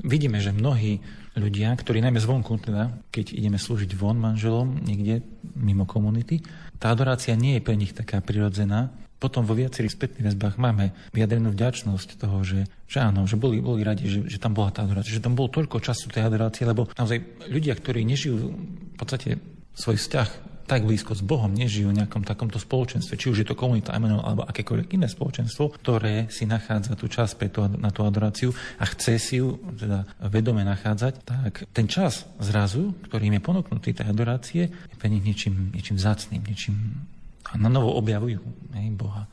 vidíme, že mnohí ľudia, ktorí najmä zvonku, teda, keď ideme slúžiť von manželom niekde mimo komunity, tá adorácia nie je pre nich taká prirodzená, potom vo viacerých spätných väzbách máme vyjadrenú vďačnosť toho, že, že áno, že boli, boli radi, že, že tam bola tá adorácia, že tam bolo toľko času tej adorácie, lebo naozaj ľudia, ktorí nežijú v podstate svoj vzťah tak blízko s Bohom, nežijú v nejakom takomto spoločenstve, či už je to komunita Emanuel alebo akékoľvek iné spoločenstvo, ktoré si nachádza tú čas pre tú, na tú adoráciu a chce si ju teda vedome nachádzať, tak ten čas zrazu, ktorý im je ponúknutý tej adorácie, je pre nich niečím, niečím zácným, niečím a na novo objavujú hej, Boha.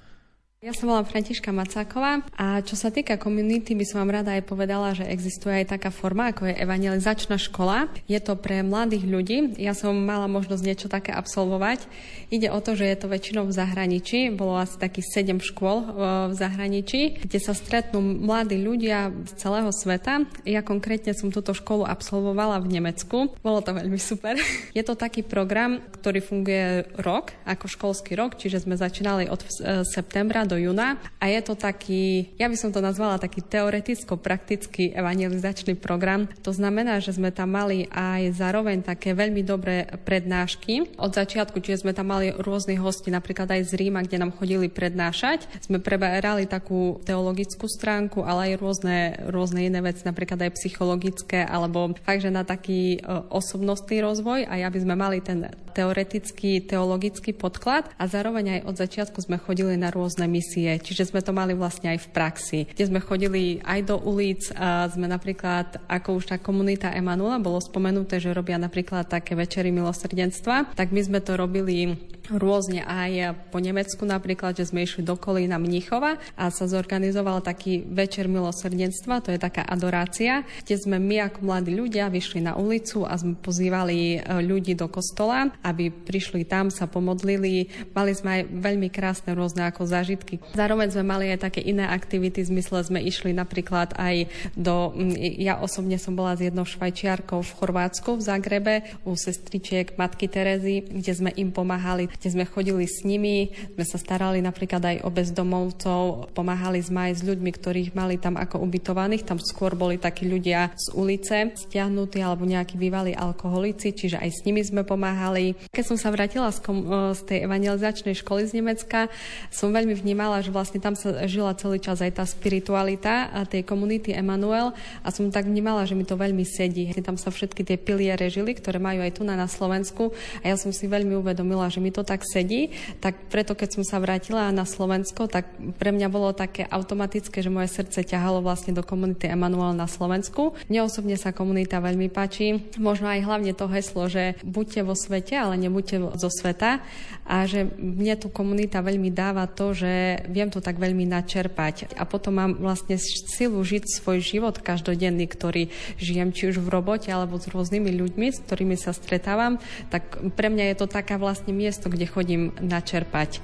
Ja sa volám Františka Macáková a čo sa týka komunity, by som vám rada aj povedala, že existuje aj taká forma, ako je evangelizačná škola. Je to pre mladých ľudí. Ja som mala možnosť niečo také absolvovať. Ide o to, že je to väčšinou v zahraničí. Bolo asi takých 7 škôl v zahraničí, kde sa stretnú mladí ľudia z celého sveta. Ja konkrétne som túto školu absolvovala v Nemecku. Bolo to veľmi super. Je to taký program, ktorý funguje rok, ako školský rok, čiže sme začínali od e, septembra do júna a je to taký, ja by som to nazvala taký teoreticko-praktický evangelizačný program. To znamená, že sme tam mali aj zároveň také veľmi dobré prednášky od začiatku, čiže sme tam mali rôznych hostí, napríklad aj z Ríma, kde nám chodili prednášať. Sme preberali takú teologickú stránku, ale aj rôzne, rôzne iné veci, napríklad aj psychologické, alebo fakt, že na taký e, osobnostný rozvoj a aby sme mali ten teoretický, teologický podklad a zároveň aj od začiatku sme chodili na rôzne misie, čiže sme to mali vlastne aj v praxi, kde sme chodili aj do ulic a sme napríklad, ako už tá komunita Emanuela bolo spomenuté, že robia napríklad také večery milosrdenstva, tak my sme to robili rôzne aj po Nemecku napríklad, že sme išli do Kolína Mníchova a sa zorganizoval taký večer milosrdenstva, to je taká adorácia, kde sme my ako mladí ľudia vyšli na ulicu a sme pozývali e, ľudí do kostola, aby prišli tam, sa pomodlili. Mali sme aj veľmi krásne rôzne ako zážitky. Zároveň sme mali aj také iné aktivity, v zmysle sme išli napríklad aj do... Ja osobne som bola s jednou švajčiarkou v Chorvátsku, v Zagrebe, u sestričiek Matky Terezy, kde sme im pomáhali kde sme chodili s nimi, sme sa starali napríklad aj o bezdomovcov, pomáhali sme aj s ľuďmi, ktorých mali tam ako ubytovaných, tam skôr boli takí ľudia z ulice, stiahnutí alebo nejakí bývalí alkoholici, čiže aj s nimi sme pomáhali. Keď som sa vrátila z, kom- z tej evangelizačnej školy z Nemecka, som veľmi vnímala, že vlastne tam sa žila celý čas aj tá spiritualita a tej komunity Emanuel a som tak vnímala, že mi to veľmi sedí. Tam sa všetky tie piliere žili, ktoré majú aj tu na Slovensku a ja som si veľmi uvedomila, že mi to tak sedí, tak preto keď som sa vrátila na Slovensko, tak pre mňa bolo také automatické, že moje srdce ťahalo vlastne do komunity Emanuel na Slovensku. Mne osobne sa komunita veľmi páči. Možno aj hlavne to heslo, že buďte vo svete, ale nebuďte zo sveta. A že mne tu komunita veľmi dáva to, že viem to tak veľmi načerpať a potom mám vlastne silu žiť svoj život každodenný, ktorý žijem či už v robote alebo s rôznymi ľuďmi, s ktorými sa stretávam, tak pre mňa je to taká vlastne miesto, kde chodím načerpať,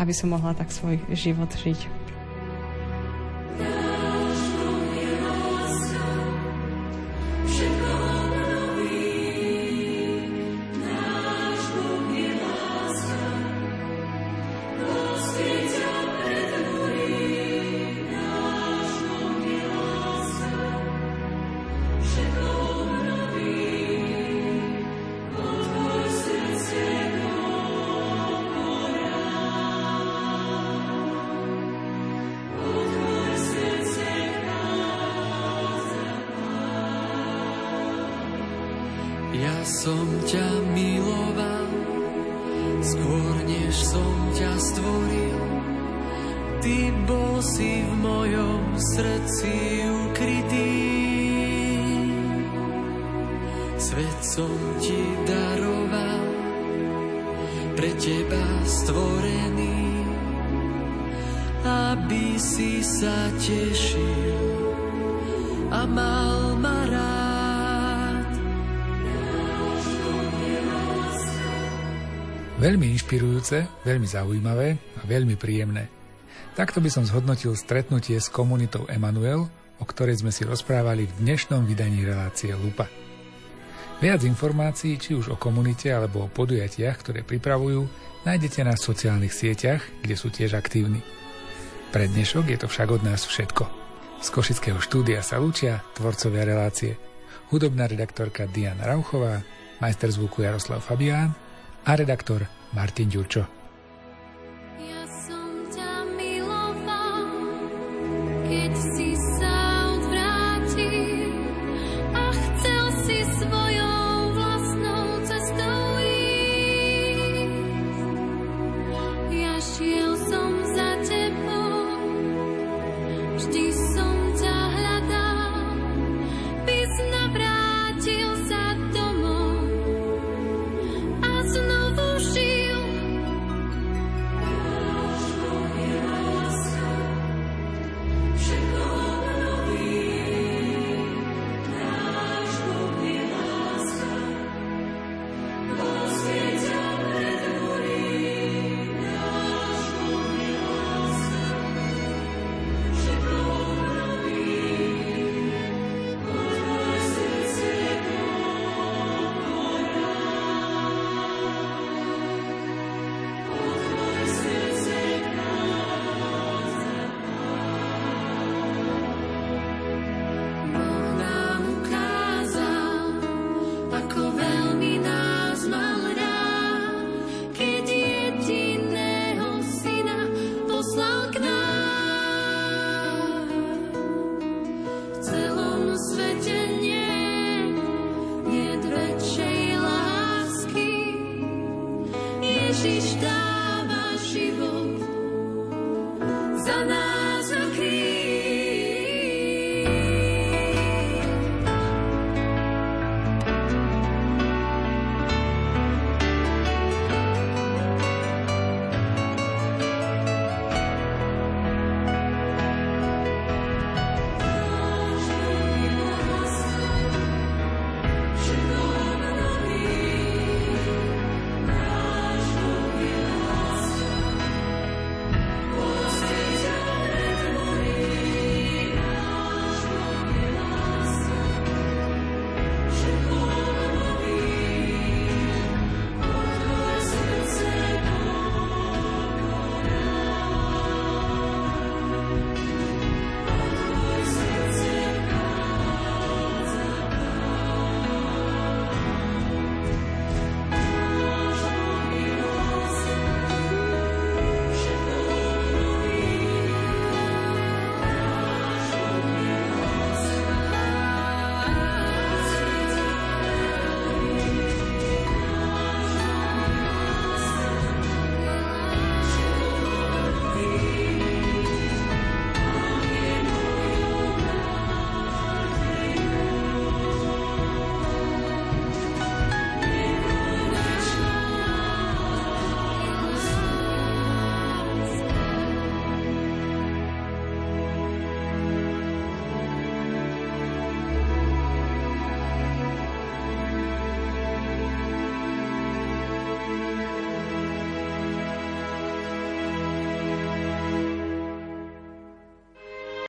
aby som mohla tak svoj život žiť. Veľmi zaujímavé a veľmi príjemné. Takto by som zhodnotil stretnutie s komunitou Emanuel, o ktorej sme si rozprávali v dnešnom vydaní relácie Lupa. Viac informácií, či už o komunite alebo o podujatiach, ktoré pripravujú, nájdete na sociálnych sieťach, kde sú tiež aktívni. Pre dnešok je to však od nás všetko. Z Košického štúdia sa lúčia tvorcovia relácie. Hudobná redaktorka Diana Rauchová, majster zvuku Jaroslav Fabián a redaktor Martin Ďurčo. Ježiš dá.